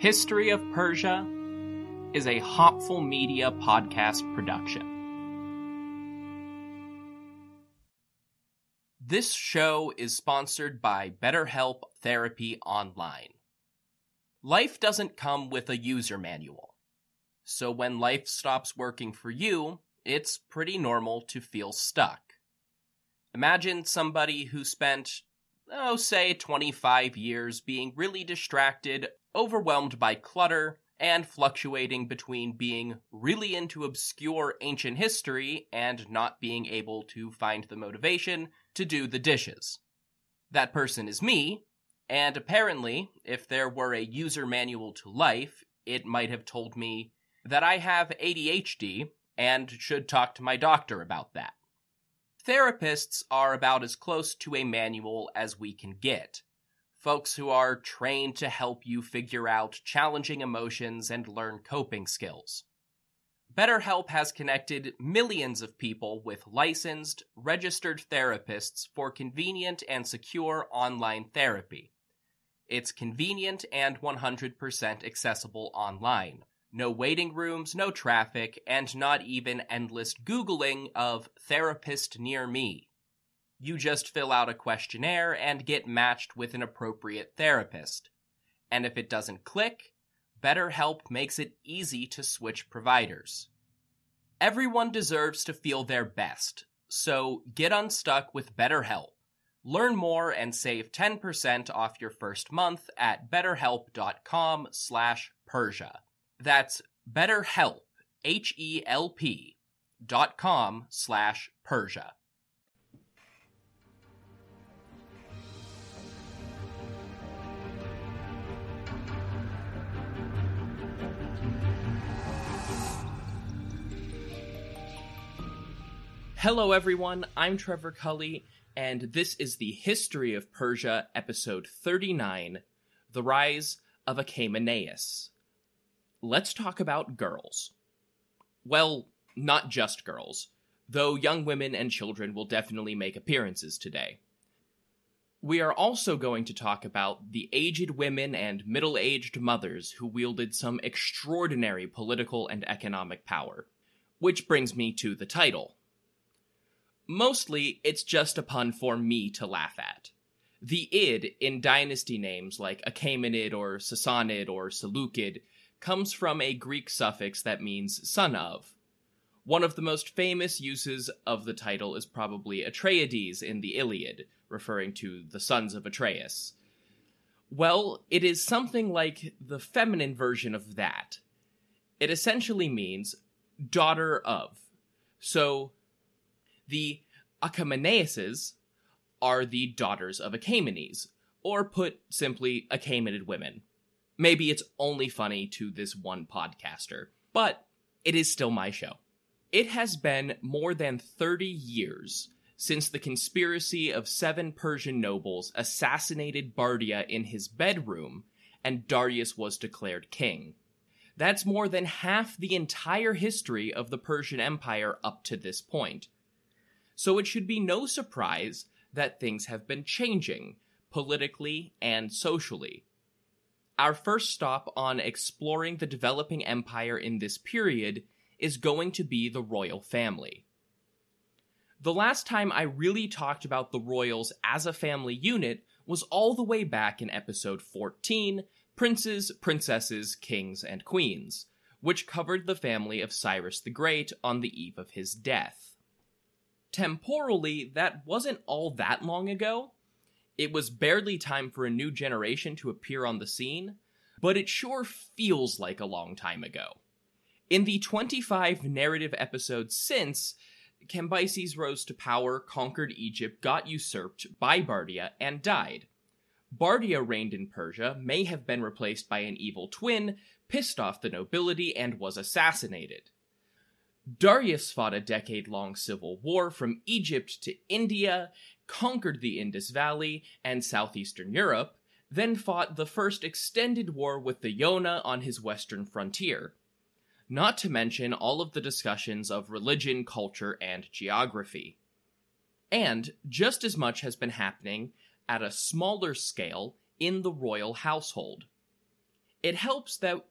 History of Persia is a Hopful Media podcast production. This show is sponsored by BetterHelp Therapy Online. Life doesn't come with a user manual. So when life stops working for you, it's pretty normal to feel stuck. Imagine somebody who spent, oh, say 25 years being really distracted overwhelmed by clutter, and fluctuating between being really into obscure ancient history and not being able to find the motivation to do the dishes. That person is me, and apparently, if there were a user manual to life, it might have told me that I have ADHD and should talk to my doctor about that. Therapists are about as close to a manual as we can get folks who are trained to help you figure out challenging emotions and learn coping skills. BetterHelp has connected millions of people with licensed, registered therapists for convenient and secure online therapy. It's convenient and 100% accessible online. No waiting rooms, no traffic, and not even endless Googling of therapist near me. You just fill out a questionnaire and get matched with an appropriate therapist. And if it doesn't click, BetterHelp makes it easy to switch providers. Everyone deserves to feel their best, so get unstuck with BetterHelp. Learn more and save 10% off your first month at betterhelp.com slash Persia. That's betterhelp, H-E-L-P dot com slash Persia. Hello, everyone. I'm Trevor Culley, and this is the History of Persia, episode 39 The Rise of Achaemeneus. Let's talk about girls. Well, not just girls, though young women and children will definitely make appearances today. We are also going to talk about the aged women and middle aged mothers who wielded some extraordinary political and economic power. Which brings me to the title Mostly, it's just a pun for me to laugh at. The id in dynasty names like Achaemenid or Sassanid or Seleucid comes from a Greek suffix that means son of. One of the most famous uses of the title is probably Atreides in the Iliad, referring to the sons of Atreus. Well, it is something like the feminine version of that. It essentially means daughter of. So, the Achaemeneuses are the daughters of Achaemenes, or put simply, Achaemenid women. Maybe it's only funny to this one podcaster, but it is still my show. It has been more than 30 years since the conspiracy of seven Persian nobles assassinated Bardia in his bedroom and Darius was declared king. That's more than half the entire history of the Persian Empire up to this point so it should be no surprise that things have been changing, politically and socially. Our first stop on exploring the developing empire in this period is going to be the royal family. The last time I really talked about the royals as a family unit was all the way back in episode 14 Princes, Princesses, Kings, and Queens, which covered the family of Cyrus the Great on the eve of his death temporally, that wasn't all that long ago. It was barely time for a new generation to appear on the scene, but it sure feels like a long time ago. In the 25 narrative episodes since, Cambyses rose to power, conquered Egypt, got usurped by Bardia, and died. Bardia reigned in Persia, may have been replaced by an evil twin, pissed off the nobility, and was assassinated. Darius fought a decade long civil war from Egypt to India, conquered the Indus Valley and southeastern Europe, then fought the first extended war with the Yona on his western frontier. Not to mention all of the discussions of religion, culture, and geography. And just as much has been happening at a smaller scale in the royal household. It helps that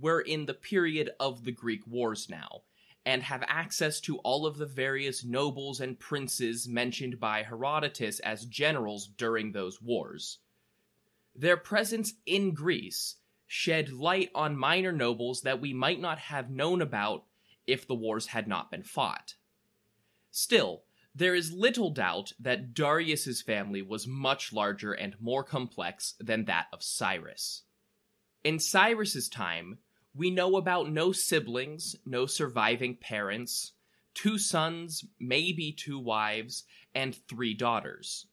we're in the period of the Greek wars now, and have access to all of the various nobles and princes mentioned by Herodotus as generals during those wars. Their presence in Greece shed light on minor nobles that we might not have known about if the wars had not been fought. Still, there is little doubt that Darius's family was much larger and more complex than that of Cyrus. In Cyrus's time, we know about no siblings, no surviving parents, two sons, maybe two wives, and three daughters.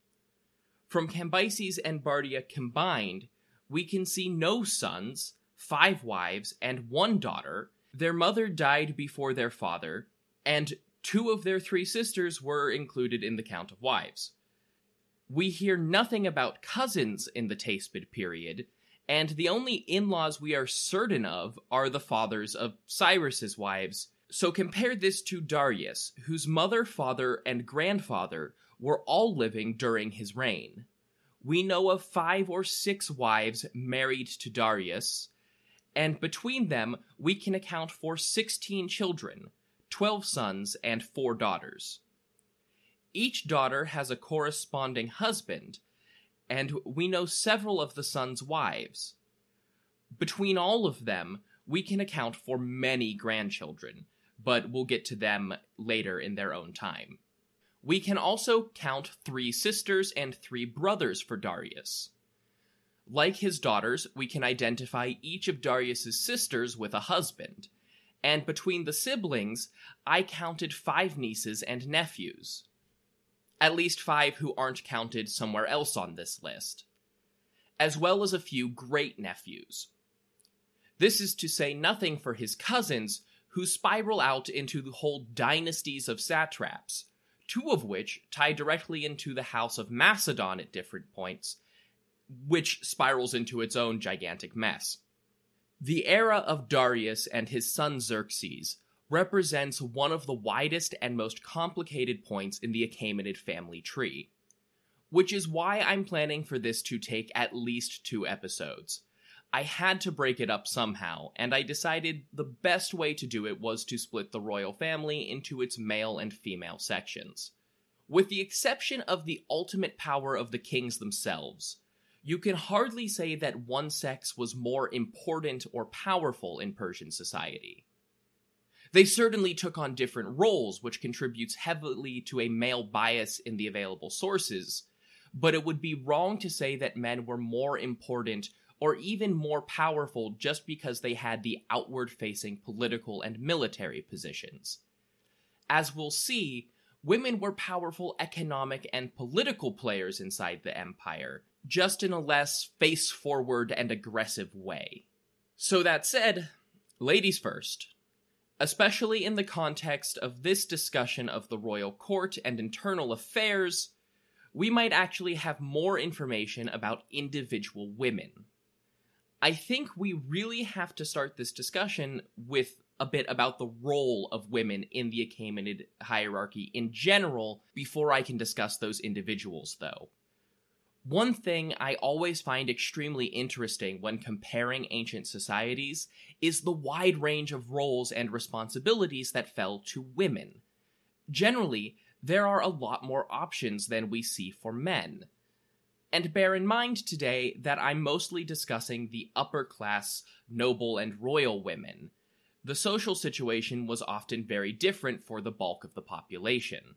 From Cambyses and Bardia combined, we can see no sons, five wives, and one daughter. Their mother died before their father, and two of their three sisters were included in the count of wives. We hear nothing about cousins in the Teispid period, and the only in laws we are certain of are the fathers of Cyrus's wives. So compare this to Darius, whose mother, father, and grandfather were all living during his reign. We know of five or six wives married to Darius, and between them we can account for 16 children, 12 sons, and 4 daughters. Each daughter has a corresponding husband, and we know several of the sons' wives. Between all of them, we can account for many grandchildren, but we'll get to them later in their own time. We can also count three sisters and three brothers for Darius. Like his daughters, we can identify each of Darius's sisters with a husband, and between the siblings, I counted five nieces and nephews at least five who aren't counted somewhere else on this list, as well as a few great nephews. This is to say nothing for his cousins, who spiral out into whole dynasties of satraps, two of which tie directly into the House of Macedon at different points, which spirals into its own gigantic mess. The era of Darius and his son Xerxes represents one of the widest and most complicated points in the Achaemenid family tree, which is why I'm planning for this to take at least two episodes. I had to break it up somehow, and I decided the best way to do it was to split the royal family into its male and female sections. With the exception of the ultimate power of the kings themselves, you can hardly say that one sex was more important or powerful in Persian society. They certainly took on different roles, which contributes heavily to a male bias in the available sources, but it would be wrong to say that men were more important or even more powerful just because they had the outward facing political and military positions. As we'll see, women were powerful economic and political players inside the empire, just in a less face forward and aggressive way. So, that said, ladies first. Especially in the context of this discussion of the royal court and internal affairs, we might actually have more information about individual women. I think we really have to start this discussion with a bit about the role of women in the Achaemenid hierarchy in general before I can discuss those individuals, though. One thing I always find extremely interesting when comparing ancient societies is the wide range of roles and responsibilities that fell to women. Generally, there are a lot more options than we see for men. And bear in mind today that I'm mostly discussing the upper class, noble, and royal women. The social situation was often very different for the bulk of the population.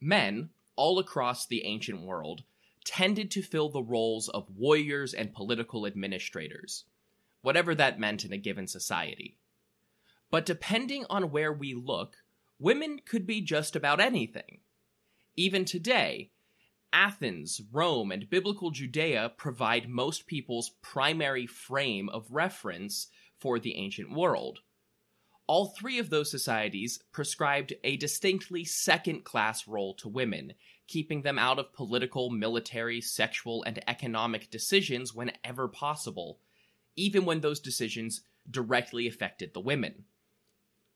Men, all across the ancient world, tended to fill the roles of warriors and political administrators, whatever that meant in a given society. But depending on where we look, women could be just about anything. Even today, Athens, Rome, and biblical Judea provide most people's primary frame of reference for the ancient world. All three of those societies prescribed a distinctly second class role to women, keeping them out of political, military, sexual, and economic decisions whenever possible, even when those decisions directly affected the women.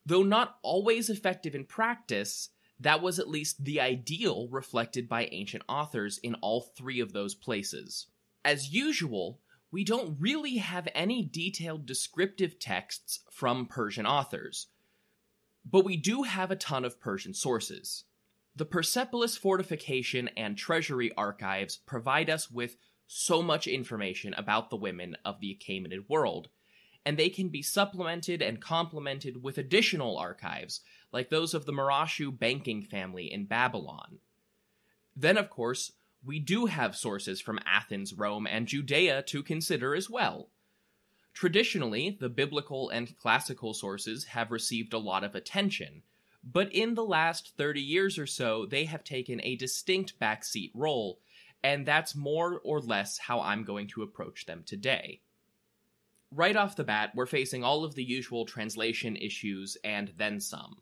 Though not always effective in practice, that was at least the ideal reflected by ancient authors in all three of those places. As usual, we don't really have any detailed descriptive texts from Persian authors, but we do have a ton of Persian sources. The Persepolis fortification and treasury archives provide us with so much information about the women of the Achaemenid world, and they can be supplemented and complemented with additional archives, like those of the Murashu banking family in Babylon. Then, of course, we do have sources from Athens, Rome, and Judea to consider as well. Traditionally, the biblical and classical sources have received a lot of attention, but in the last 30 years or so, they have taken a distinct backseat role, and that's more or less how I'm going to approach them today. Right off the bat, we're facing all of the usual translation issues and then some.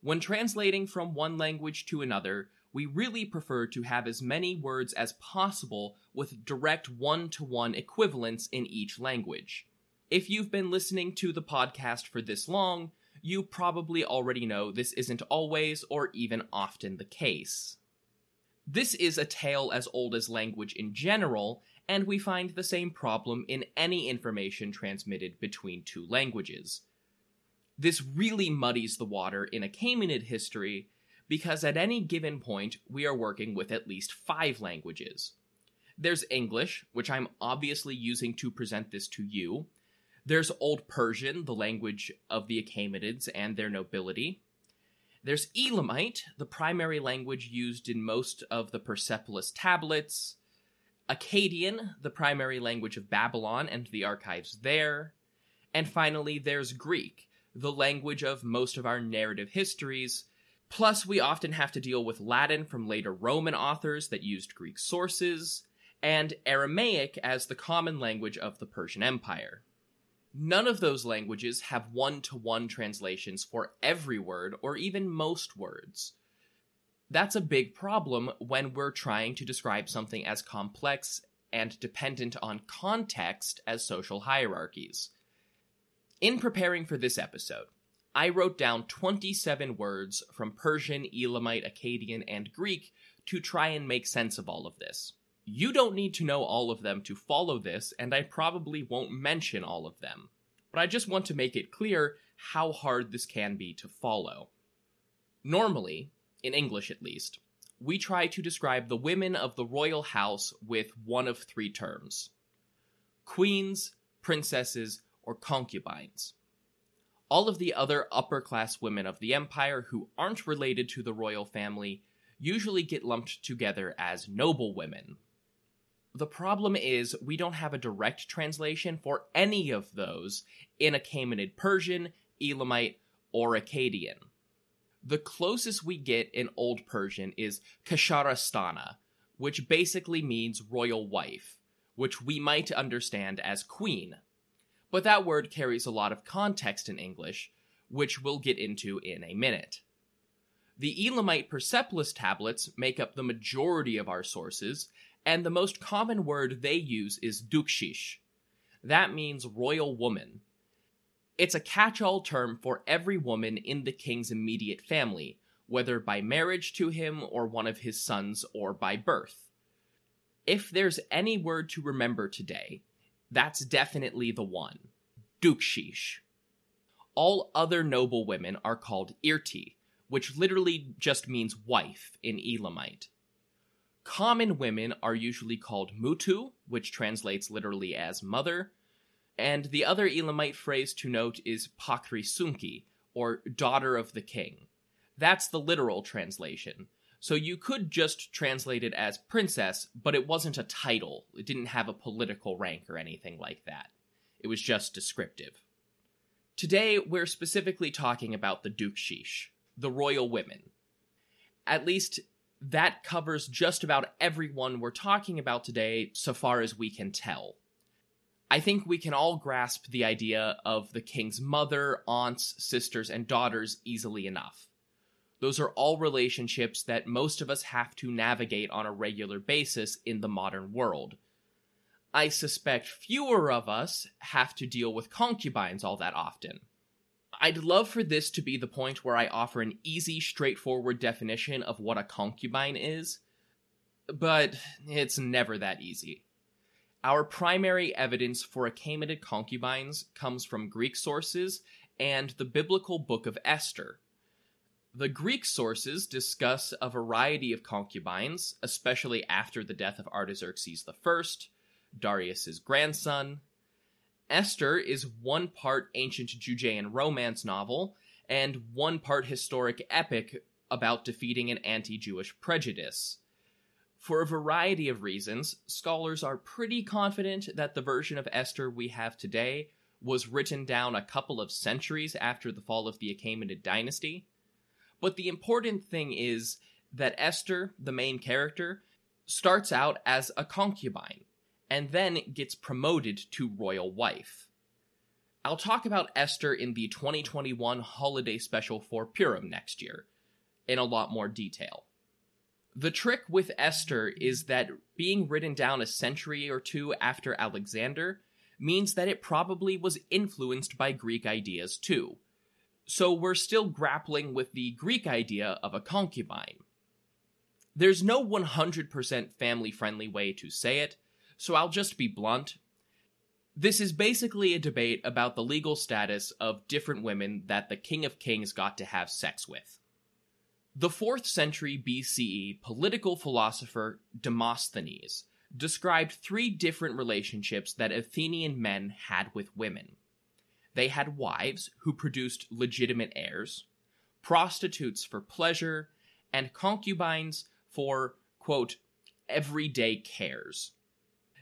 When translating from one language to another, we really prefer to have as many words as possible with direct one to one equivalence in each language. If you've been listening to the podcast for this long, you probably already know this isn't always or even often the case. This is a tale as old as language in general, and we find the same problem in any information transmitted between two languages. This really muddies the water in Achaemenid history because at any given point, we are working with at least five languages. There's English, which I'm obviously using to present this to you. There's Old Persian, the language of the Achaemenids and their nobility. There's Elamite, the primary language used in most of the Persepolis tablets. Akkadian, the primary language of Babylon and the archives there. And finally, there's Greek, the language of most of our narrative histories, Plus, we often have to deal with Latin from later Roman authors that used Greek sources, and Aramaic as the common language of the Persian Empire. None of those languages have one to one translations for every word or even most words. That's a big problem when we're trying to describe something as complex and dependent on context as social hierarchies. In preparing for this episode, I wrote down 27 words from Persian, Elamite, Akkadian, and Greek to try and make sense of all of this. You don't need to know all of them to follow this, and I probably won't mention all of them. But I just want to make it clear how hard this can be to follow. Normally, in English at least, we try to describe the women of the royal house with one of three terms queens, princesses, or concubines. All of the other upper class women of the empire who aren't related to the royal family usually get lumped together as noble women. The problem is, we don't have a direct translation for any of those in Achaemenid Persian, Elamite, or Akkadian. The closest we get in Old Persian is Kasharastana, which basically means royal wife, which we might understand as queen. But that word carries a lot of context in English, which we'll get into in a minute. The Elamite Persepolis tablets make up the majority of our sources, and the most common word they use is dukshish. That means royal woman, it's a catch all term for every woman in the king's immediate family, whether by marriage to him or one of his sons or by birth. If there's any word to remember today, that's definitely the one Dukshish. All other noble women are called Irti, which literally just means wife in Elamite. Common women are usually called Mutu, which translates literally as mother, and the other Elamite phrase to note is Pakri Sunki, or daughter of the king. That's the literal translation. So you could just translate it as princess, but it wasn't a title. It didn't have a political rank or anything like that. It was just descriptive. Today, we're specifically talking about the Dukshish, the royal women. At least, that covers just about everyone we're talking about today, so far as we can tell. I think we can all grasp the idea of the king's mother, aunts, sisters, and daughters easily enough. Those are all relationships that most of us have to navigate on a regular basis in the modern world. I suspect fewer of us have to deal with concubines all that often. I'd love for this to be the point where I offer an easy, straightforward definition of what a concubine is, but it's never that easy. Our primary evidence for Achaemenid concubines comes from Greek sources and the biblical book of Esther. The Greek sources discuss a variety of concubines, especially after the death of Artaxerxes I, Darius's grandson. Esther is one part ancient Judean romance novel and one part historic epic about defeating an anti Jewish prejudice. For a variety of reasons, scholars are pretty confident that the version of Esther we have today was written down a couple of centuries after the fall of the Achaemenid dynasty. But the important thing is that Esther, the main character, starts out as a concubine and then gets promoted to royal wife. I'll talk about Esther in the 2021 holiday special for Purim next year in a lot more detail. The trick with Esther is that being written down a century or two after Alexander means that it probably was influenced by Greek ideas too. So we're still grappling with the Greek idea of a concubine. There's no 100% family friendly way to say it, so I'll just be blunt. This is basically a debate about the legal status of different women that the King of Kings got to have sex with. The 4th century BCE political philosopher Demosthenes described three different relationships that Athenian men had with women. They had wives who produced legitimate heirs, prostitutes for pleasure, and concubines for, quote, everyday cares.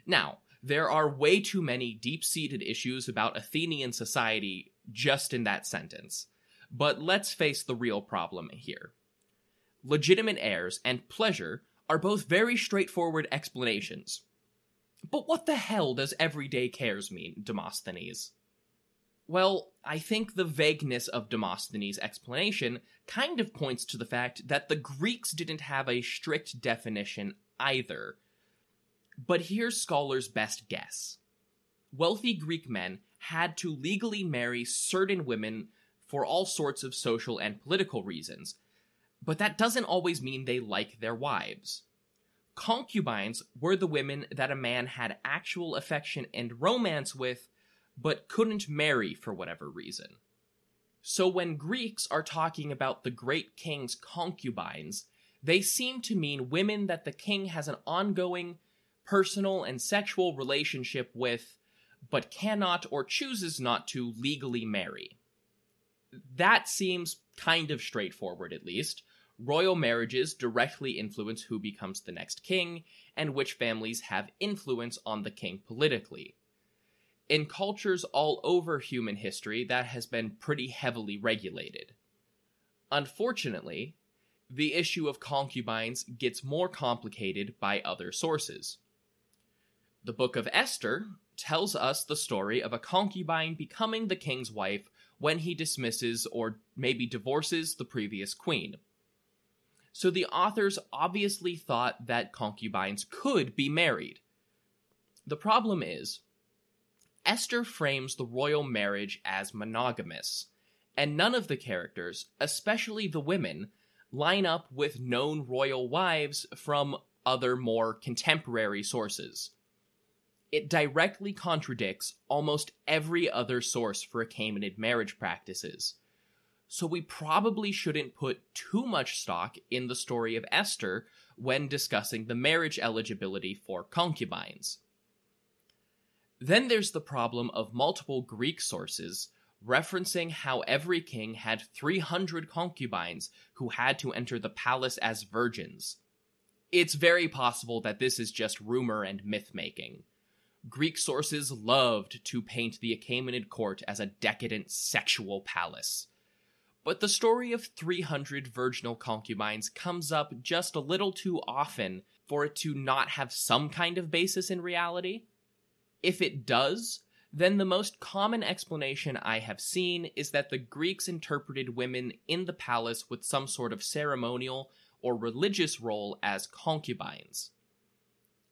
Now, there are way too many deep seated issues about Athenian society just in that sentence, but let's face the real problem here legitimate heirs, and pleasure are both very straightforward explanations. But what the hell does everyday cares mean, Demosthenes? Well, I think the vagueness of Demosthenes' explanation kind of points to the fact that the Greeks didn't have a strict definition either. But here's scholars' best guess. Wealthy Greek men had to legally marry certain women for all sorts of social and political reasons, but that doesn't always mean they like their wives. Concubines were the women that a man had actual affection and romance with, but couldn't marry for whatever reason. So when Greeks are talking about the great king's concubines, they seem to mean women that the king has an ongoing personal and sexual relationship with, but cannot or chooses not to legally marry. That seems kind of straightforward, at least. Royal marriages directly influence who becomes the next king, and which families have influence on the king politically. In cultures all over human history, that has been pretty heavily regulated. Unfortunately, the issue of concubines gets more complicated by other sources. The Book of Esther tells us the story of a concubine becoming the king's wife when he dismisses or maybe divorces the previous queen. So the authors obviously thought that concubines could be married. The problem is, Esther frames the royal marriage as monogamous, and none of the characters, especially the women, line up with known royal wives from other more contemporary sources. It directly contradicts almost every other source for Achaemenid marriage practices. So we probably shouldn't put too much stock in the story of Esther when discussing the marriage eligibility for concubines. Then there's the problem of multiple Greek sources referencing how every king had 300 concubines who had to enter the palace as virgins. It's very possible that this is just rumor and myth making. Greek sources loved to paint the Achaemenid court as a decadent sexual palace. But the story of 300 virginal concubines comes up just a little too often for it to not have some kind of basis in reality. If it does, then the most common explanation I have seen is that the Greeks interpreted women in the palace with some sort of ceremonial or religious role as concubines.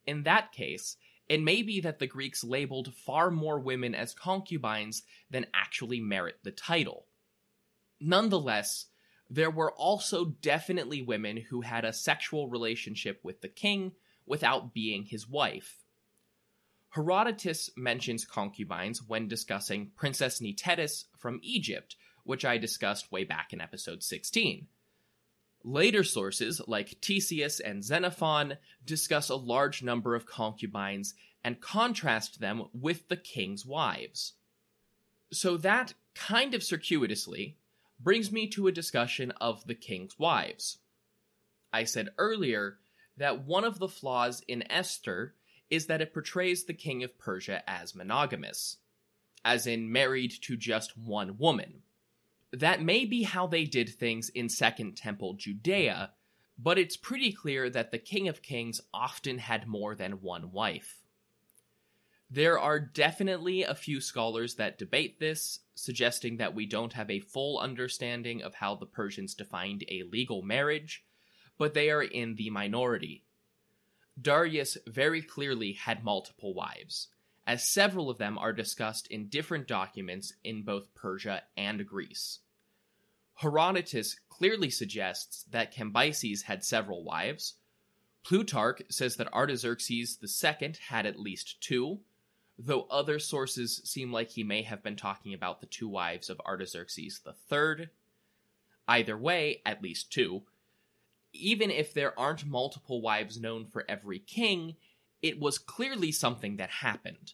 In that case, it may be that the Greeks labeled far more women as concubines than actually merit the title. Nonetheless, there were also definitely women who had a sexual relationship with the king without being his wife. Herodotus mentions concubines when discussing Princess Nitetis from Egypt, which I discussed way back in episode 16. Later sources, like Ctesias and Xenophon, discuss a large number of concubines and contrast them with the king's wives. So that, kind of circuitously, brings me to a discussion of the king's wives. I said earlier that one of the flaws in Esther is that it portrays the king of Persia as monogamous, as in married to just one woman. That may be how they did things in Second Temple Judea, but it's pretty clear that the King of Kings often had more than one wife. There are definitely a few scholars that debate this, suggesting that we don't have a full understanding of how the Persians defined a legal marriage, but they are in the minority. Darius very clearly had multiple wives, as several of them are discussed in different documents in both Persia and Greece. Herodotus clearly suggests that Cambyses had several wives. Plutarch says that Artaxerxes II had at least two, though other sources seem like he may have been talking about the two wives of Artaxerxes III. Either way, at least two, even if there aren't multiple wives known for every king, it was clearly something that happened.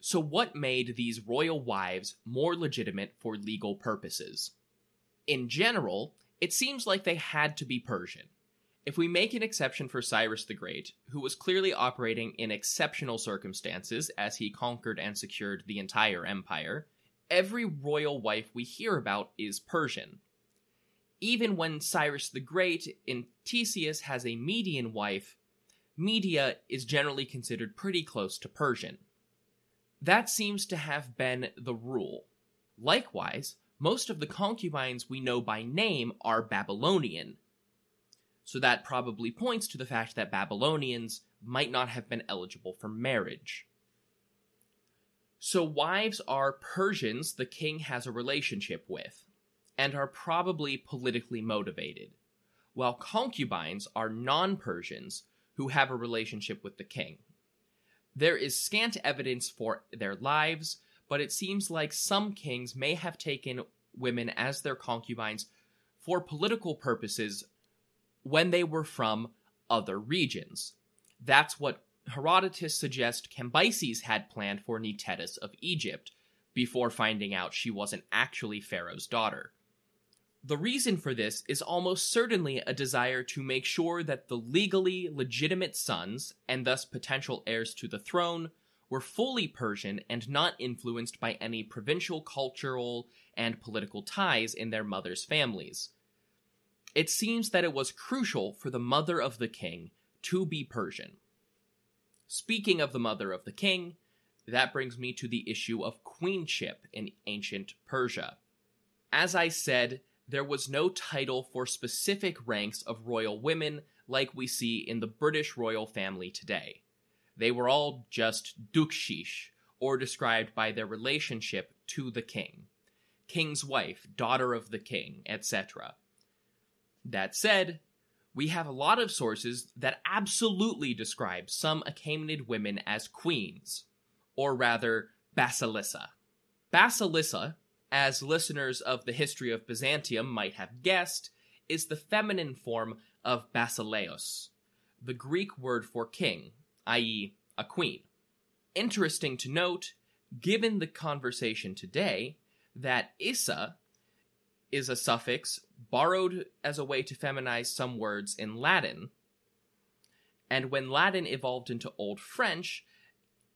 So, what made these royal wives more legitimate for legal purposes? In general, it seems like they had to be Persian. If we make an exception for Cyrus the Great, who was clearly operating in exceptional circumstances as he conquered and secured the entire empire, every royal wife we hear about is Persian, even when Cyrus the Great in Ctesias has a Median wife, Media is generally considered pretty close to Persian. That seems to have been the rule. Likewise, most of the concubines we know by name are Babylonian. So that probably points to the fact that Babylonians might not have been eligible for marriage. So wives are Persians the king has a relationship with, and are probably politically motivated, while concubines are non Persians who have a relationship with the king. There is scant evidence for their lives, but it seems like some kings may have taken women as their concubines for political purposes when they were from other regions. That's what Herodotus suggests Cambyses had planned for Nitetis of Egypt before finding out she wasn't actually Pharaoh's daughter. The reason for this is almost certainly a desire to make sure that the legally legitimate sons, and thus potential heirs to the throne, were fully Persian and not influenced by any provincial cultural and political ties in their mother's families. It seems that it was crucial for the mother of the king to be Persian. Speaking of the mother of the king, that brings me to the issue of queenship in ancient Persia. As I said, there was no title for specific ranks of royal women like we see in the British royal family today. They were all just dukshish, or described by their relationship to the king, king's wife, daughter of the king, etc. That said, we have a lot of sources that absolutely describe some Achaemenid women as queens, or rather, Basilissa. Basilissa, as listeners of the history of Byzantium might have guessed, is the feminine form of basileus, the Greek word for king, i.e., a queen. Interesting to note, given the conversation today, that Issa is a suffix borrowed as a way to feminize some words in Latin. And when Latin evolved into Old French,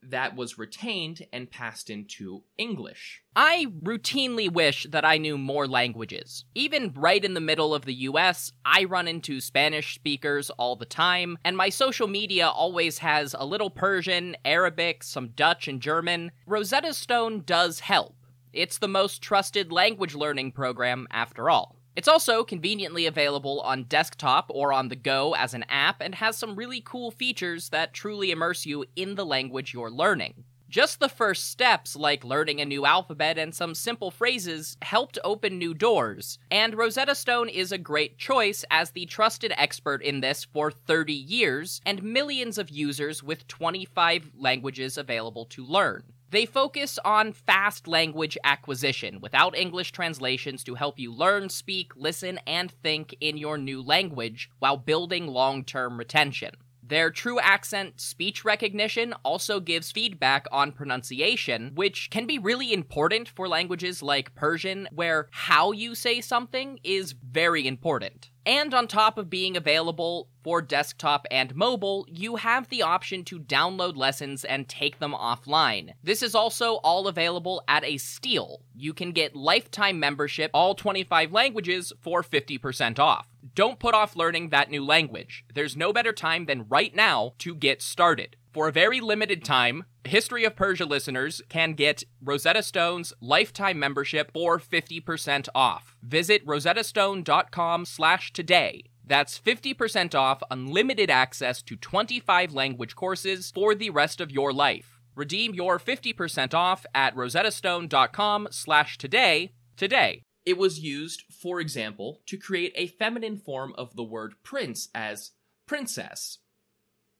that was retained and passed into English. I routinely wish that I knew more languages. Even right in the middle of the US, I run into Spanish speakers all the time, and my social media always has a little Persian, Arabic, some Dutch, and German. Rosetta Stone does help. It's the most trusted language learning program after all. It's also conveniently available on desktop or on the go as an app and has some really cool features that truly immerse you in the language you're learning. Just the first steps, like learning a new alphabet and some simple phrases, helped open new doors, and Rosetta Stone is a great choice as the trusted expert in this for 30 years and millions of users with 25 languages available to learn. They focus on fast language acquisition without English translations to help you learn, speak, listen, and think in your new language while building long term retention. Their true accent speech recognition also gives feedback on pronunciation, which can be really important for languages like Persian, where how you say something is very important. And on top of being available for desktop and mobile, you have the option to download lessons and take them offline. This is also all available at a steal. You can get lifetime membership, all 25 languages, for 50% off. Don't put off learning that new language. There's no better time than right now to get started. For a very limited time, History of Persia listeners can get Rosetta Stone's lifetime membership for 50% off. Visit rosettastone.com slash today. That's 50% off unlimited access to 25 language courses for the rest of your life. Redeem your 50% off at rosettastone.com slash today today. It was used, for example, to create a feminine form of the word prince as princess.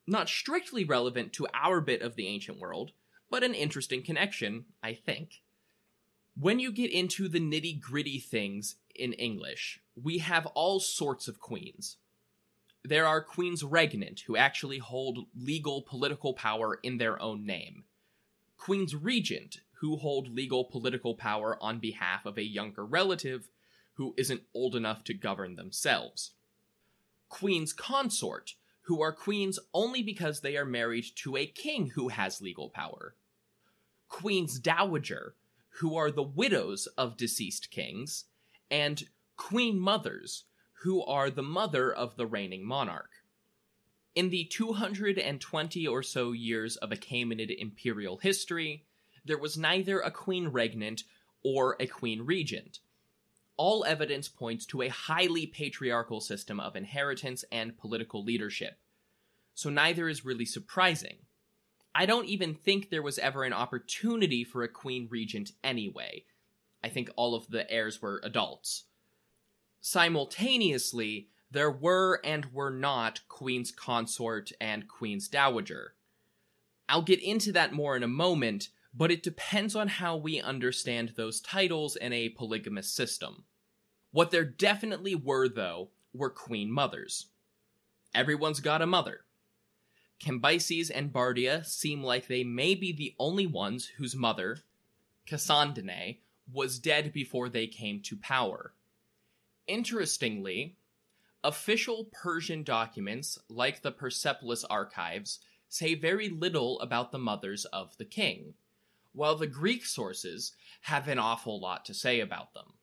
Not strictly relevant to our bit of the ancient world, but an interesting connection, I think. When you get into the nitty gritty things in English, we have all sorts of queens. There are queens regnant, who actually hold legal political power in their own name. Queens regent, who hold legal political power on behalf of a younger relative who isn't old enough to govern themselves. Queen's consort, who are queens only because they are married to a king who has legal power. Queen's dowager, who are the widows of deceased kings, and queen mothers, who are the mother of the reigning monarch. In the 220 or so years of Achaemenid imperial history, there was neither a queen regnant or a queen regent. All evidence points to a highly patriarchal system of inheritance and political leadership. So neither is really surprising. I don't even think there was ever an opportunity for a queen regent anyway. I think all of the heirs were adults. Simultaneously, there were and were not queen's consort and queen's dowager. I'll get into that more in a moment, but it depends on how we understand those titles in a polygamous system. What there definitely were, though, were queen mothers. Everyone's got a mother. Cambyses and Bardia seem like they may be the only ones whose mother, Cassandane, was dead before they came to power. Interestingly, official Persian documents, like the Persepolis archives, say very little about the mothers of the king, while the Greek sources have an awful lot to say about them.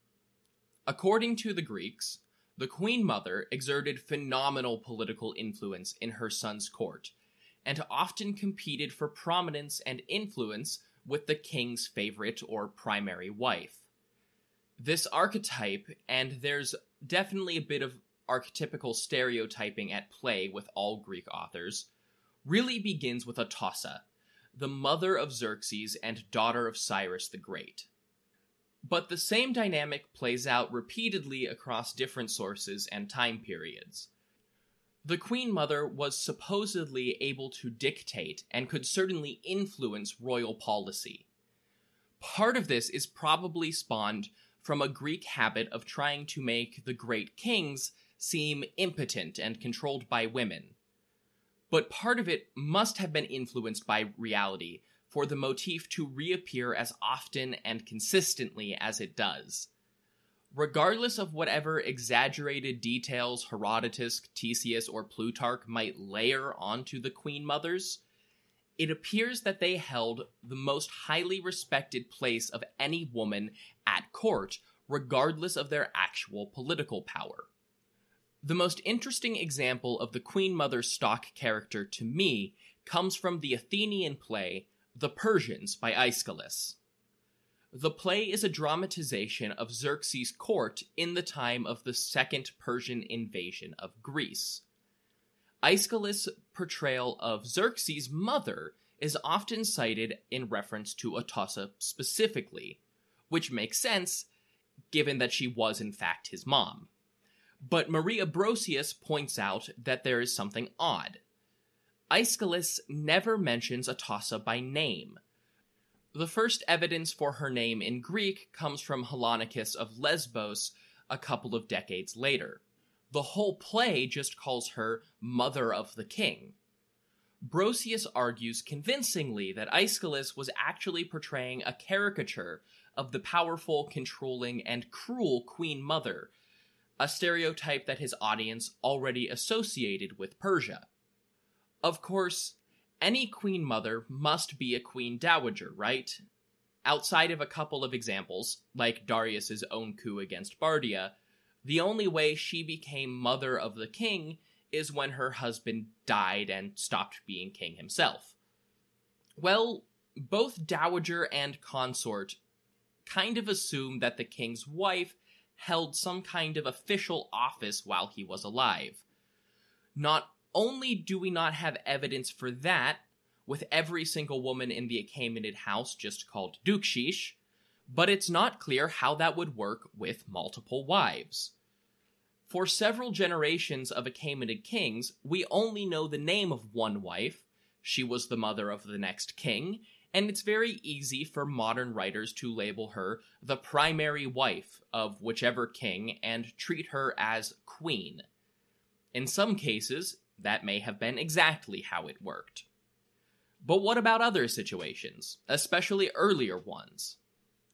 According to the Greeks, the queen mother exerted phenomenal political influence in her son's court, and often competed for prominence and influence with the king's favorite or primary wife. This archetype, and there's definitely a bit of archetypical stereotyping at play with all Greek authors, really begins with Atossa, the mother of Xerxes and daughter of Cyrus the Great. But the same dynamic plays out repeatedly across different sources and time periods. The Queen Mother was supposedly able to dictate and could certainly influence royal policy. Part of this is probably spawned from a Greek habit of trying to make the great kings seem impotent and controlled by women. But part of it must have been influenced by reality for the motif to reappear as often and consistently as it does regardless of whatever exaggerated details Herodotus, Ctesias, or Plutarch might layer onto the queen mothers, it appears that they held the most highly respected place of any woman at court, regardless of their actual political power. The most interesting example of the queen mother stock character to me comes from the Athenian play The Persians by Aeschylus. The play is a dramatization of Xerxes' court in the time of the second Persian invasion of Greece. Aeschylus' portrayal of Xerxes' mother is often cited in reference to Atossa specifically, which makes sense given that she was in fact his mom. But Maria Brosius points out that there is something odd. Aeschylus never mentions Atossa by name, the first evidence for her name in Greek comes from Hellanicus of Lesbos a couple of decades later. The whole play just calls her Mother of the King. Brosius argues convincingly that Aeschylus was actually portraying a caricature of the powerful, controlling, and cruel Queen Mother, a stereotype that his audience already associated with Persia. Of course, any queen mother must be a queen dowager, right? Outside of a couple of examples, like Darius's own coup against Bardia, the only way she became mother of the king is when her husband died and stopped being king himself. Well, both dowager and consort kind of assume that the king's wife held some kind of official office while he was alive. Not only do we not have evidence for that, with every single woman in the Achaemenid house just called Dukshish, but it's not clear how that would work with multiple wives. For several generations of Achaemenid kings, we only know the name of one wife. She was the mother of the next king, and it's very easy for modern writers to label her the primary wife of whichever king and treat her as queen. In some cases, that may have been exactly how it worked. But what about other situations, especially earlier ones?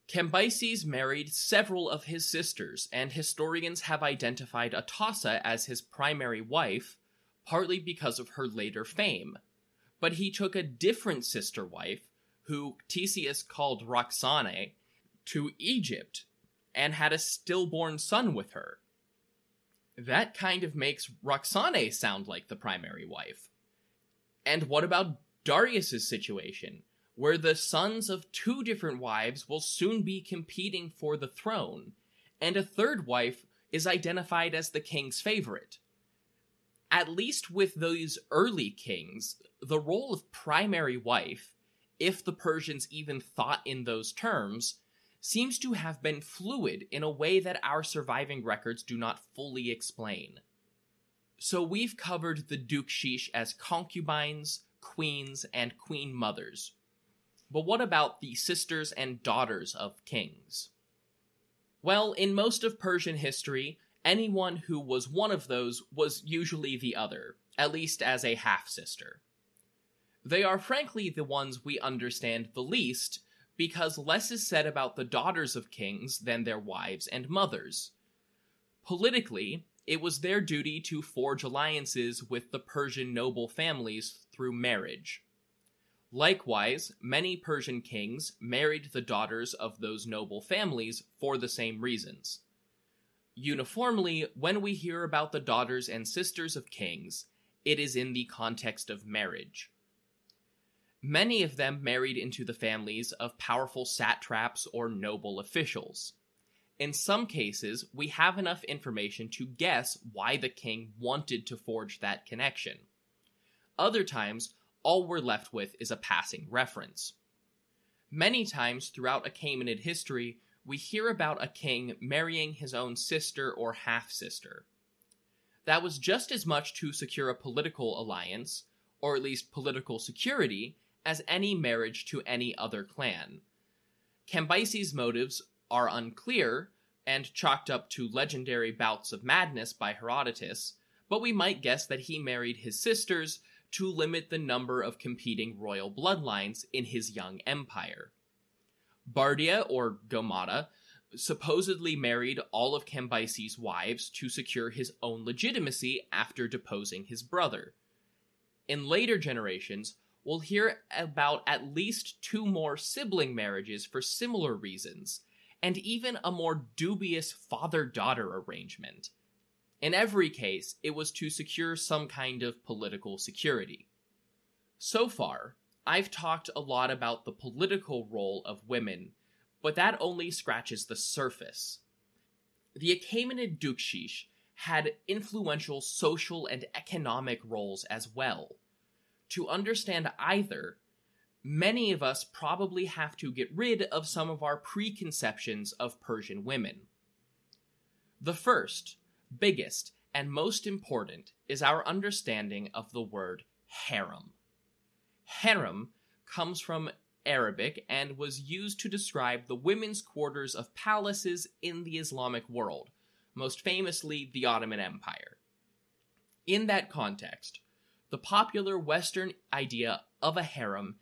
Cambyses married several of his sisters, and historians have identified Atossa as his primary wife, partly because of her later fame. But he took a different sister wife, who Ctesias called Roxane, to Egypt, and had a stillborn son with her that kind of makes Roxane sound like the primary wife. And what about Darius's situation? where the sons of two different wives will soon be competing for the throne, and a third wife is identified as the king's favorite. At least with those early kings, the role of primary wife, if the Persians even thought in those terms, seems to have been fluid in a way that our surviving records do not fully explain. So we've covered the Dukshish as concubines, queens, and queen mothers. But what about the sisters and daughters of kings? Well, in most of Persian history, anyone who was one of those was usually the other, at least as a half sister. They are frankly the ones we understand the least, because less is said about the daughters of kings than their wives and mothers. Politically, it was their duty to forge alliances with the Persian noble families through marriage. Likewise, many Persian kings married the daughters of those noble families for the same reasons. Uniformly, when we hear about the daughters and sisters of kings, it is in the context of marriage. Many of them married into the families of powerful satraps or noble officials. In some cases, we have enough information to guess why the king wanted to forge that connection. Other times, all we're left with is a passing reference. Many times throughout Achaemenid history, we hear about a king marrying his own sister or half sister. That was just as much to secure a political alliance, or at least political security, as any marriage to any other clan. Cambyses' motives are unclear and chalked up to legendary bouts of madness by Herodotus, but we might guess that he married his sisters to limit the number of competing royal bloodlines in his young empire. Bardia, or Gomata, supposedly married all of Cambyses' wives to secure his own legitimacy after deposing his brother. In later generations, we'll hear about at least two more sibling marriages for similar reasons, and even a more dubious father daughter arrangement. In every case, it was to secure some kind of political security. So far, I've talked a lot about the political role of women, but that only scratches the surface. The Achaemenid Dukshish had influential social and economic roles as well to understand either, many of us probably have to get rid of some of our preconceptions of Persian women. The first, biggest, and most important is our understanding of the word harem. Harem comes from Arabic and was used to describe the women's quarters of palaces in the Islamic world, most famously the Ottoman Empire. In that context, the popular Western idea of a harem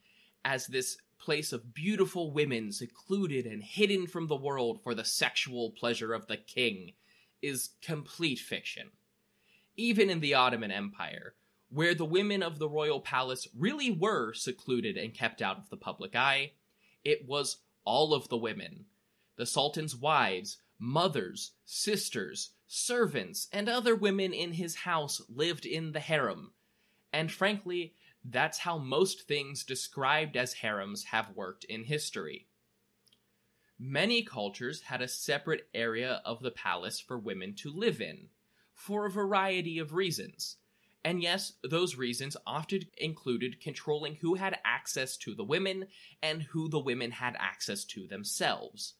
as this place of beautiful women secluded and hidden from the world for the sexual pleasure of the king is complete fiction. Even in the Ottoman Empire, where the women of the royal palace really were secluded and kept out of the public eye, it was all of the women. The Sultan's wives, mothers, sisters, servants, and other women in his house lived in the harem, and frankly, that's how most things described as harems have worked in history. Many cultures had a separate area of the palace for women to live in, for a variety of reasons. And yes, those reasons often included controlling who had access to the women and who the women had access to themselves.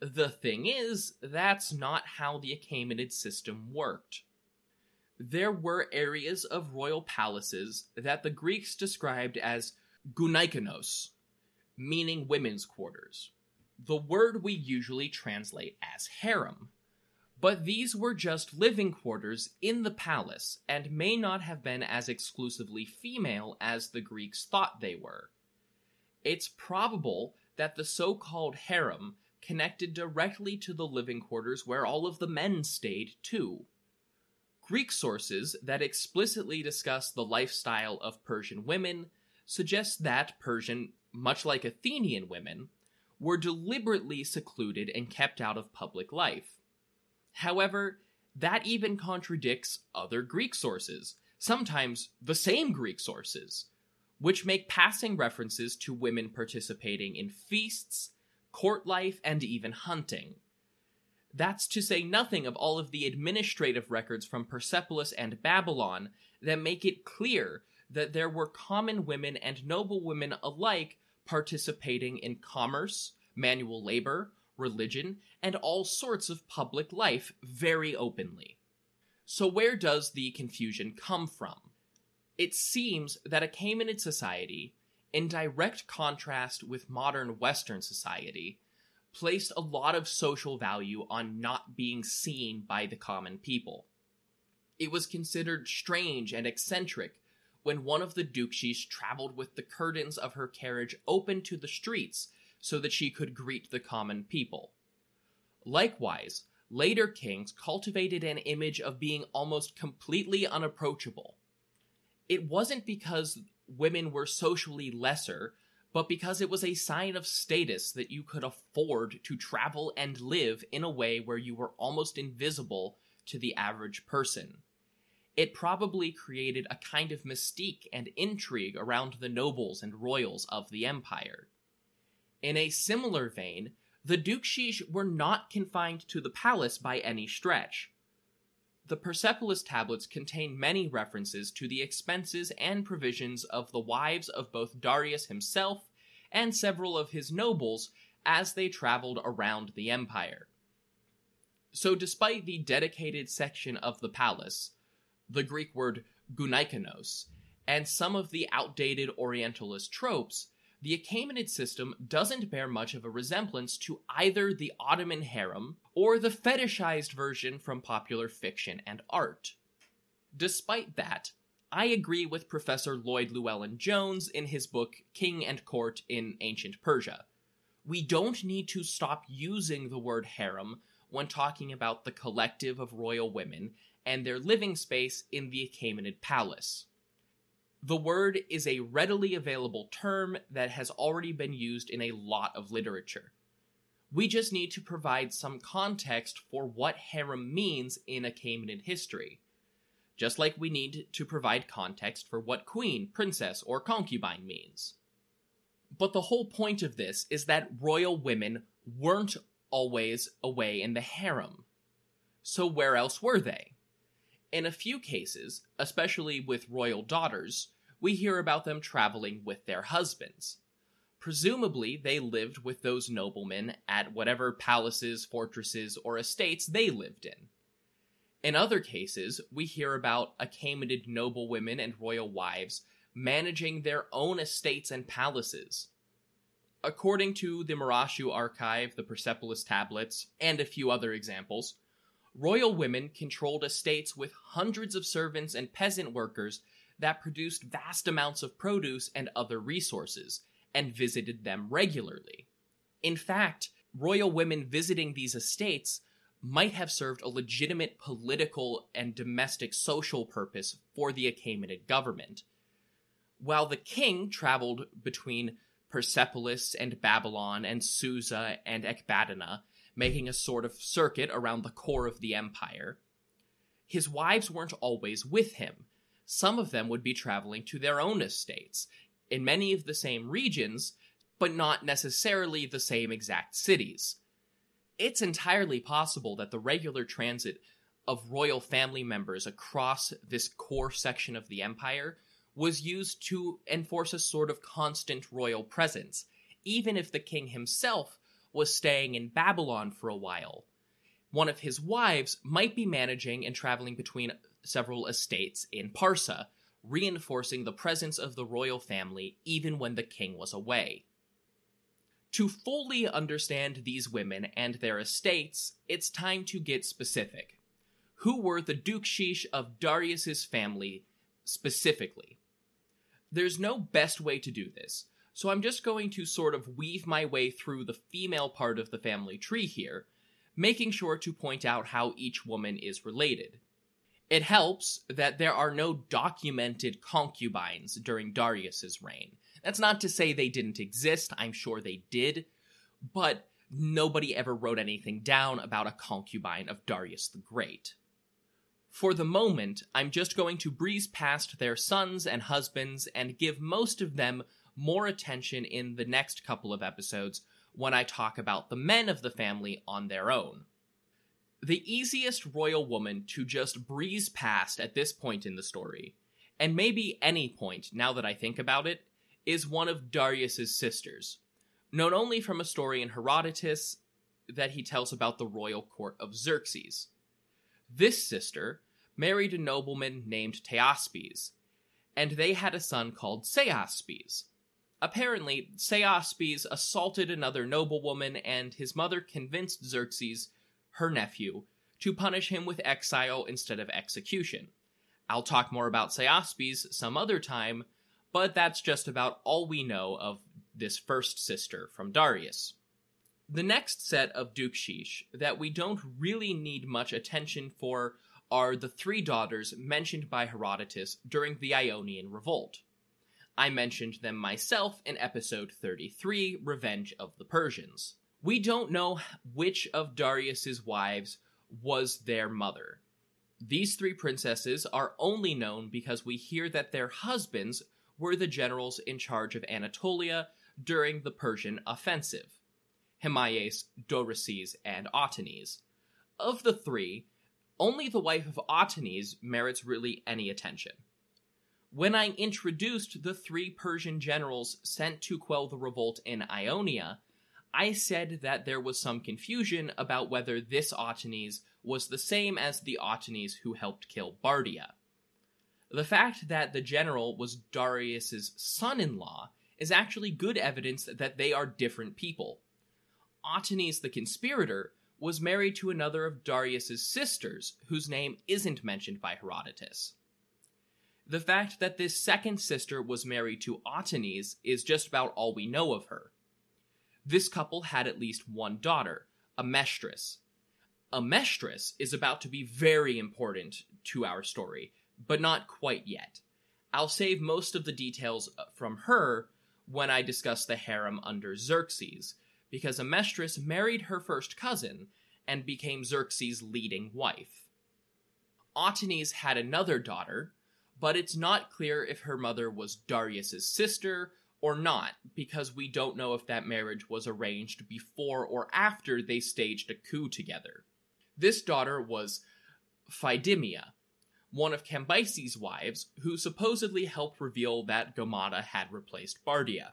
The thing is, that's not how the Achaemenid system worked there were areas of royal palaces that the Greeks described as gynaikonos, meaning women's quarters. The word we usually translate as harem. But these were just living quarters in the palace and may not have been as exclusively female as the Greeks thought they were. It's probable that the so called harem connected directly to the living quarters where all of the men stayed too. Greek sources that explicitly discuss the lifestyle of Persian women suggest that Persian, much like Athenian women, were deliberately secluded and kept out of public life. However, that even contradicts other Greek sources, sometimes the same Greek sources, which make passing references to women participating in feasts, court life, and even hunting. That's to say nothing of all of the administrative records from Persepolis and Babylon that make it clear that there were common women and noble women alike participating in commerce, manual labor, religion, and all sorts of public life very openly. So, where does the confusion come from? It seems that a Achaemenid society, in direct contrast with modern Western society, placed a lot of social value on not being seen by the common people. It was considered strange and eccentric when one of the Dukshish traveled with the curtains of her carriage open to the streets so that she could greet the common people. Likewise, later kings cultivated an image of being almost completely unapproachable. It wasn't because women were socially lesser, but because it was a sign of status that you could afford to travel and live in a way where you were almost invisible to the average person. It probably created a kind of mystique and intrigue around the nobles and royals of the empire. In a similar vein, the Dukshish were not confined to the palace by any stretch. The Persepolis tablets contain many references to the expenses and provisions of the wives of both Darius himself and several of his nobles as they traveled around the empire. So, despite the dedicated section of the palace, the Greek word gunaikonos, and some of the outdated Orientalist tropes, the Achaemenid system doesn't bear much of a resemblance to either the Ottoman harem or the fetishized version from popular fiction and art. Despite that, I agree with Professor Lloyd Llewellyn Jones in his book King and Court in Ancient Persia. We don't need to stop using the word harem when talking about the collective of royal women and their living space in the Achaemenid palace. The word is a readily available term that has already been used in a lot of literature. We just need to provide some context for what harem means in Achaemenid history, just like we need to provide context for what queen, princess, or concubine means. But the whole point of this is that royal women weren't always away in the harem. So where else were they? In a few cases, especially with royal daughters, we hear about them traveling with their husbands. Presumably, they lived with those noblemen at whatever palaces, fortresses, or estates they lived in. In other cases, we hear about Achaemenid noblewomen and royal wives managing their own estates and palaces. According to the Murashu archive, the Persepolis tablets, and a few other examples, royal women controlled estates with hundreds of servants and peasant workers that produced vast amounts of produce and other resources, and visited them regularly. In fact, royal women visiting these estates might have served a legitimate political and domestic social purpose for the Achaemenid government. While the king traveled between Persepolis and Babylon and Susa and Ecbatana making a sort of circuit around the core of the empire. His wives weren't always with him. Some of them would be traveling to their own estates, in many of the same regions, but not necessarily the same exact cities. It's entirely possible that the regular transit of royal family members across this core section of the empire was used to enforce a sort of constant royal presence, even if the king himself was staying in Babylon for a while. One of his wives might be managing and traveling between several estates in Parsa, reinforcing the presence of the royal family even when the king was away. To fully understand these women and their estates, it's time to get specific. Who were the Dukshish of Darius's family specifically? There's no best way to do this, so I'm just going to sort of weave my way through the female part of the family tree here, making sure to point out how each woman is related. It helps that there are no documented concubines during Darius's reign. That's not to say they didn't exist, I'm sure they did, but nobody ever wrote anything down about a concubine of Darius the Great. For the moment, I'm just going to breeze past their sons and husbands and give most of them more attention in the next couple of episodes when I talk about the men of the family on their own. The easiest royal woman to just breeze past at this point in the story, and maybe any point now that I think about it, is one of Darius's sisters, known only from a story in Herodotus that he tells about the royal court of Xerxes. This sister married a nobleman named Theaspes, and they had a son called Seaspes. Apparently, Seaspes assaulted another noblewoman, and his mother convinced Xerxes, her nephew, to punish him with exile instead of execution. I'll talk more about Seaspes some other time, but that's just about all we know of this first sister from Darius. The next set of Dukshish that we don't really need much attention for are the three daughters mentioned by Herodotus during the Ionian Revolt. I mentioned them myself in episode 33, Revenge of the Persians. We don't know which of Darius's wives was their mother. These three princesses are only known because we hear that their husbands were the generals in charge of Anatolia during the Persian offensive Himaeus, Daurises, and Otanes. Of the three, only the wife of Otanes merits really any attention. When I introduced the three Persian generals sent to quell the revolt in Ionia, I said that there was some confusion about whether this Otanes was the same as the Otanes who helped kill Bardia. The fact that the general was Darius's son-in-law is actually good evidence that they are different people. Otanes the conspirator was married to another of Darius's sisters, whose name isn't mentioned by Herodotus. The fact that this second sister was married to Otanes is just about all we know of her. This couple had at least one daughter, Amestris. Amestris is about to be very important to our story, but not quite yet. I'll save most of the details uh, from her when I discuss the harem under Xerxes, because Amestris married her first cousin and became Xerxes' leading wife. Otanes had another daughter, but it's not clear if her mother was Darius's sister or not, because we don't know if that marriage was arranged before or after they staged a coup together. This daughter was Phidimia, one of Cambyses' wives, who supposedly helped reveal that Gomata had replaced Bardia.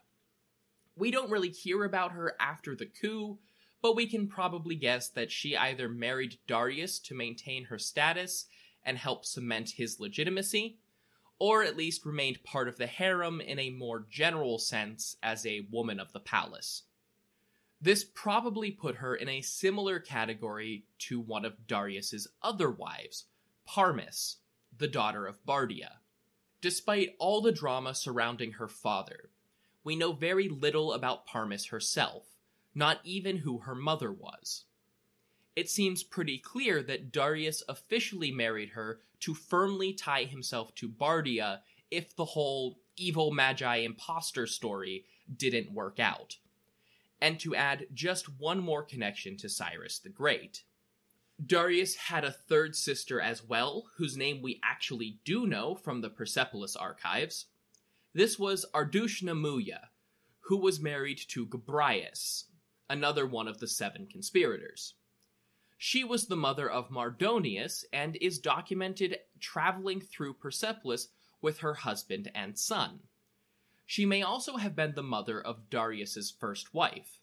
We don't really hear about her after the coup, but we can probably guess that she either married Darius to maintain her status and help cement his legitimacy, or at least remained part of the harem in a more general sense as a woman of the palace. This probably put her in a similar category to one of Darius's other wives, Parmys, the daughter of Bardia. Despite all the drama surrounding her father, we know very little about Parmys herself, not even who her mother was it seems pretty clear that Darius officially married her to firmly tie himself to Bardia if the whole evil magi impostor story didn't work out. And to add just one more connection to Cyrus the Great. Darius had a third sister as well, whose name we actually do know from the Persepolis archives. This was Ardushna Muya, who was married to Gobryas, another one of the seven conspirators. She was the mother of Mardonius and is documented traveling through Persepolis with her husband and son. She may also have been the mother of Darius's first wife.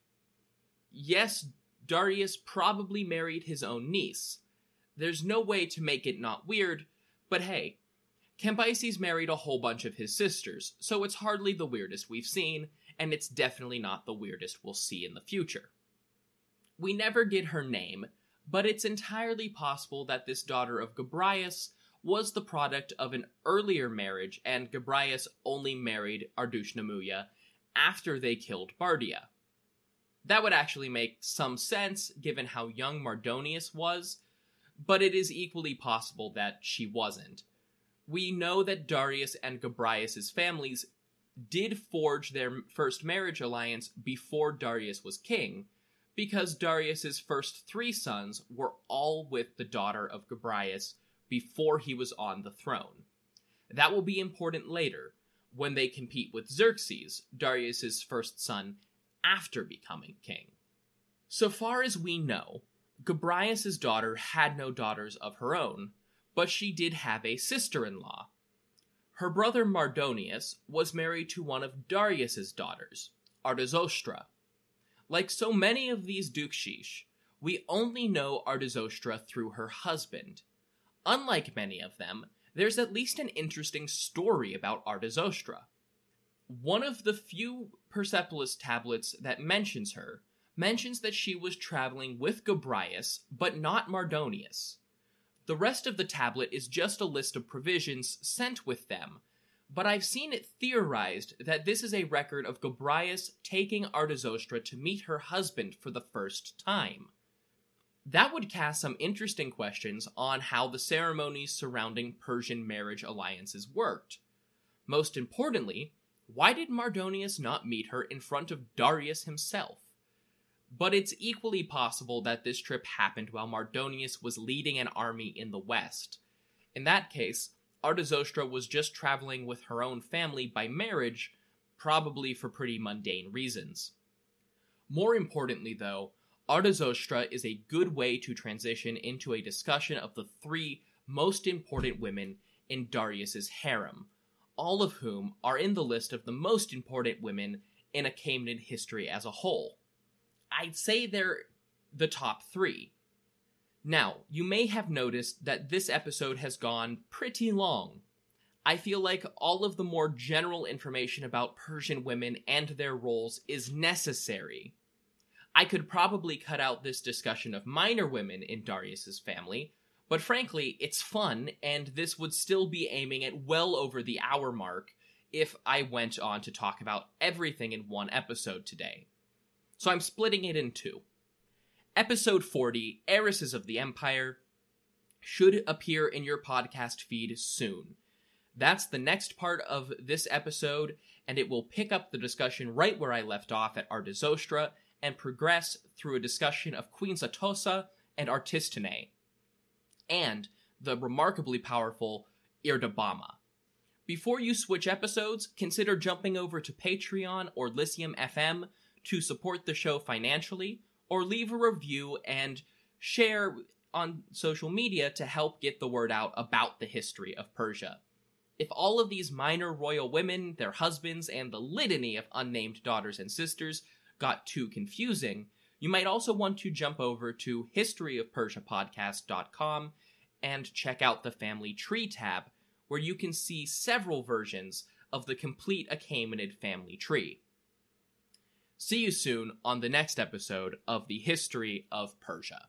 Yes, Darius probably married his own niece. There's no way to make it not weird, but hey, Cambyses married a whole bunch of his sisters, so it's hardly the weirdest we've seen, and it's definitely not the weirdest we'll see in the future. We never get her name, but it's entirely possible that this daughter of Gobryas was the product of an earlier marriage and Gobryas only married Ardushnamuyah after they killed Bardia. That would actually make some sense given how young Mardonius was, but it is equally possible that she wasn't. We know that Darius and Gobryas' families did forge their first marriage alliance before Darius was king, because Darius's first three sons were all with the daughter of Gobryas, before he was on the throne. That will be important later when they compete with Xerxes, Darius's first son, after becoming king. So far as we know, Gobryas's daughter had no daughters of her own, but she did have a sister-in-law. Her brother Mardonius was married to one of Darius's daughters, Artazostra. Like so many of these dukshish, we only know Artazostra through her husband. Unlike many of them, there's at least an interesting story about Artazostra. One of the few Persepolis tablets that mentions her mentions that she was traveling with Gobryas, but not Mardonius. The rest of the tablet is just a list of provisions sent with them, but I've seen it theorized that this is a record of Gobryas taking Artazostra to meet her husband for the first time. That would cast some interesting questions on how the ceremonies surrounding Persian marriage alliances worked. Most importantly, why did Mardonius not meet her in front of Darius himself? But it's equally possible that this trip happened while Mardonius was leading an army in the west. In that case, Artazostra was just traveling with her own family by marriage, probably for pretty mundane reasons. More importantly, though, Artazostra is a good way to transition into a discussion of the three most important women in Darius's harem, all of whom are in the list of the most important women in Achaemenid history as a whole. I'd say they're the top three, now, you may have noticed that this episode has gone pretty long. I feel like all of the more general information about Persian women and their roles is necessary. I could probably cut out this discussion of minor women in Darius's family, but frankly, it's fun, and this would still be aiming at well over the hour mark if I went on to talk about everything in one episode today. So I'm splitting it in two. Episode 40, Heiresses of the Empire, should appear in your podcast feed soon. That's the next part of this episode, and it will pick up the discussion right where I left off at Artazostra and progress through a discussion of Queen Satosa and Artystone, and the remarkably powerful Irdabama. Before you switch episodes, consider jumping over to Patreon or Lyceum FM to support the show financially or leave a review and share on social media to help get the word out about the history of Persia. If all of these minor royal women, their husbands, and the litany of unnamed daughters and sisters got too confusing, you might also want to jump over to historyofpersiapodcast.com and check out the family tree tab, where you can see several versions of the complete Achaemenid family tree. See you soon on the next episode of the History of Persia.